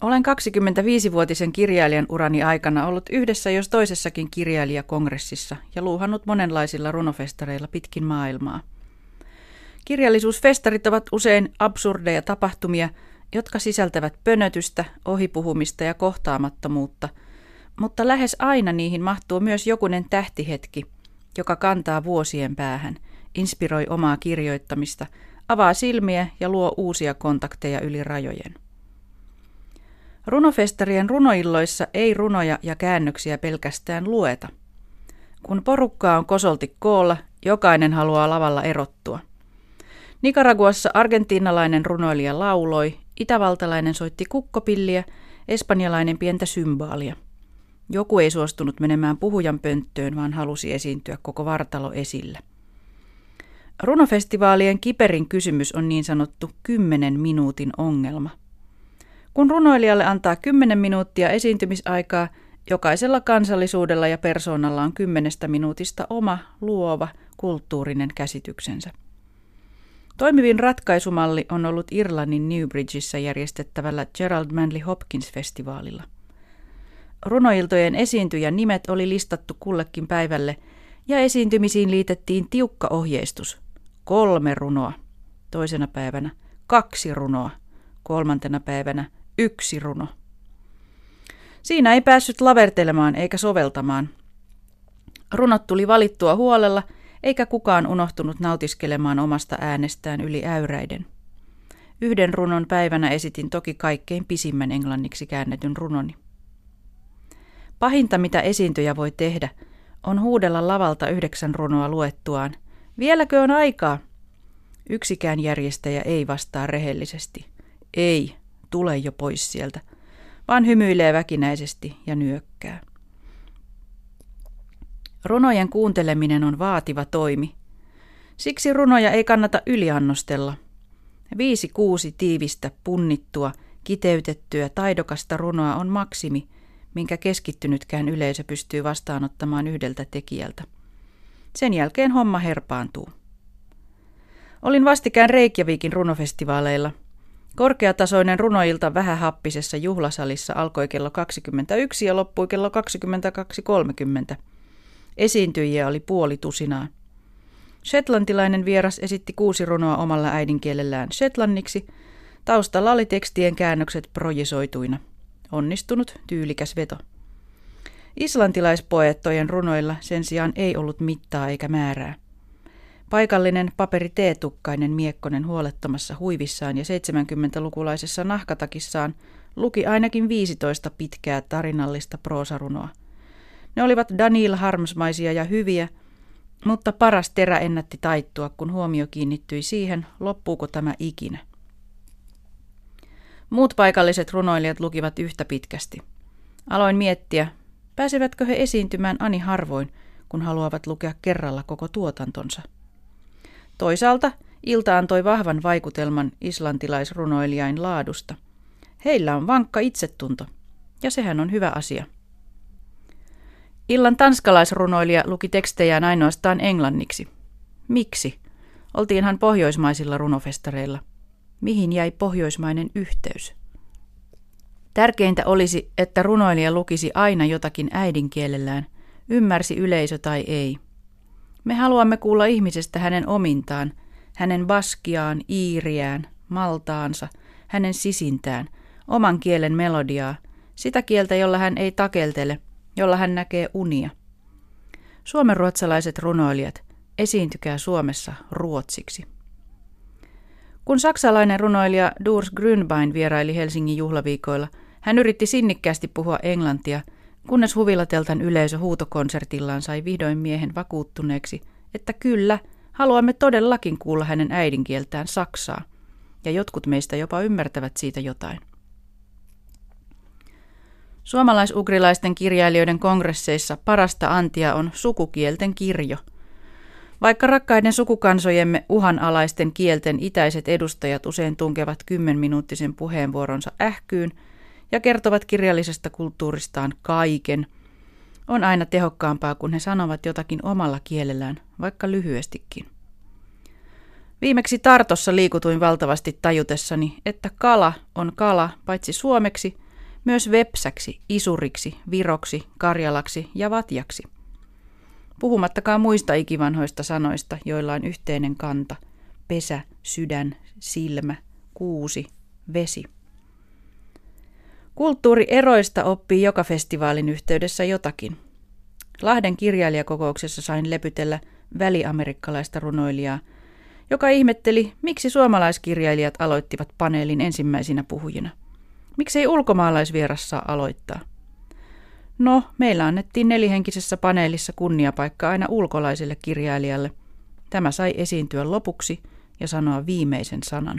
Olen 25-vuotisen kirjailijan urani aikana ollut yhdessä jos toisessakin kirjailijakongressissa ja luuhannut monenlaisilla runofestareilla pitkin maailmaa. Kirjallisuusfestarit ovat usein absurdeja tapahtumia, jotka sisältävät pönötystä, ohipuhumista ja kohtaamattomuutta, mutta lähes aina niihin mahtuu myös jokunen tähtihetki, joka kantaa vuosien päähän, inspiroi omaa kirjoittamista, avaa silmiä ja luo uusia kontakteja yli rajojen. Runofestarien runoilloissa ei runoja ja käännöksiä pelkästään lueta. Kun porukkaa on kosolti koolla, jokainen haluaa lavalla erottua. Nicaraguassa argentiinalainen runoilija lauloi, itävaltalainen soitti kukkopilliä, espanjalainen pientä symbaalia. Joku ei suostunut menemään puhujan pönttöön, vaan halusi esiintyä koko vartalo esillä. Runofestivaalien kiperin kysymys on niin sanottu kymmenen minuutin ongelma – kun runoilijalle antaa 10 minuuttia esiintymisaikaa, jokaisella kansallisuudella ja persoonalla on kymmenestä minuutista oma, luova, kulttuurinen käsityksensä. Toimivin ratkaisumalli on ollut Irlannin Newbridgeissa järjestettävällä Gerald Manley Hopkins-festivaalilla. Runoiltojen esiintyjän nimet oli listattu kullekin päivälle ja esiintymisiin liitettiin tiukka ohjeistus. Kolme runoa. Toisena päivänä kaksi runoa. Kolmantena päivänä yksi runo. Siinä ei päässyt lavertelemaan eikä soveltamaan. Runot tuli valittua huolella, eikä kukaan unohtunut nautiskelemaan omasta äänestään yli äyräiden. Yhden runon päivänä esitin toki kaikkein pisimmän englanniksi käännetyn runoni. Pahinta, mitä esiintyjä voi tehdä, on huudella lavalta yhdeksän runoa luettuaan. Vieläkö on aikaa? Yksikään järjestäjä ei vastaa rehellisesti. Ei, tule jo pois sieltä, vaan hymyilee väkinäisesti ja nyökkää. Runojen kuunteleminen on vaativa toimi. Siksi runoja ei kannata yliannostella. Viisi kuusi tiivistä, punnittua, kiteytettyä, taidokasta runoa on maksimi, minkä keskittynytkään yleisö pystyy vastaanottamaan yhdeltä tekijältä. Sen jälkeen homma herpaantuu. Olin vastikään Reikjavikin runofestivaaleilla – Korkeatasoinen runoilta vähähappisessa juhlasalissa alkoi kello 21 ja loppui kello 22.30. Esiintyjiä oli puoli tusinaa. Shetlantilainen vieras esitti kuusi runoa omalla äidinkielellään shetlanniksi. Taustalla oli tekstien käännökset projisoituina. Onnistunut, tyylikäs veto. Islantilaispoettojen runoilla sen sijaan ei ollut mittaa eikä määrää. Paikallinen paperi teetukkainen miekkonen huolettomassa huivissaan ja 70-lukulaisessa nahkatakissaan luki ainakin 15 pitkää tarinallista proosarunoa. Ne olivat Daniel Harmsmaisia ja hyviä, mutta paras terä ennätti taittua, kun huomio kiinnittyi siihen, loppuuko tämä ikinä. Muut paikalliset runoilijat lukivat yhtä pitkästi. Aloin miettiä, pääsevätkö he esiintymään ani harvoin, kun haluavat lukea kerralla koko tuotantonsa. Toisaalta ilta antoi vahvan vaikutelman islantilaisrunoilijain laadusta. Heillä on vankka itsetunto, ja sehän on hyvä asia. Illan tanskalaisrunoilija luki tekstejään ainoastaan englanniksi. Miksi? Oltiinhan pohjoismaisilla runofestareilla. Mihin jäi pohjoismainen yhteys? Tärkeintä olisi, että runoilija lukisi aina jotakin äidinkielellään, ymmärsi yleisö tai ei – me haluamme kuulla ihmisestä hänen omintaan, hänen baskiaan, iiriään, maltaansa, hänen sisintään, oman kielen melodiaa, sitä kieltä, jolla hän ei takeltele, jolla hän näkee unia. Suomenruotsalaiset runoilijat, esiintykää Suomessa ruotsiksi. Kun saksalainen runoilija Durs Grünbein vieraili Helsingin juhlaviikoilla, hän yritti sinnikkäästi puhua englantia – kunnes huvilateltan yleisö huutokonsertillaan sai vihdoin miehen vakuuttuneeksi, että kyllä, haluamme todellakin kuulla hänen äidinkieltään saksaa, ja jotkut meistä jopa ymmärtävät siitä jotain. Suomalaisugrilaisten kirjailijoiden kongresseissa parasta antia on sukukielten kirjo. Vaikka rakkaiden sukukansojemme uhanalaisten kielten itäiset edustajat usein tunkevat kymmenminuuttisen puheenvuoronsa ähkyyn – ja kertovat kirjallisesta kulttuuristaan kaiken, on aina tehokkaampaa, kun he sanovat jotakin omalla kielellään, vaikka lyhyestikin. Viimeksi Tartossa liikutuin valtavasti tajutessani, että kala on kala paitsi suomeksi, Myös vepsäksi, isuriksi, viroksi, karjalaksi ja vatjaksi. Puhumattakaan muista ikivanhoista sanoista, joilla on yhteinen kanta, pesä, sydän, silmä, kuusi, vesi. Kulttuurieroista oppii joka festivaalin yhteydessä jotakin. Lahden kirjailijakokouksessa sain lepytellä väliamerikkalaista runoilijaa, joka ihmetteli, miksi suomalaiskirjailijat aloittivat paneelin ensimmäisinä puhujina. Miksei ulkomaalaisvieras saa aloittaa? No, meillä annettiin nelihenkisessä paneelissa kunniapaikka aina ulkolaiselle kirjailijalle. Tämä sai esiintyä lopuksi ja sanoa viimeisen sanan.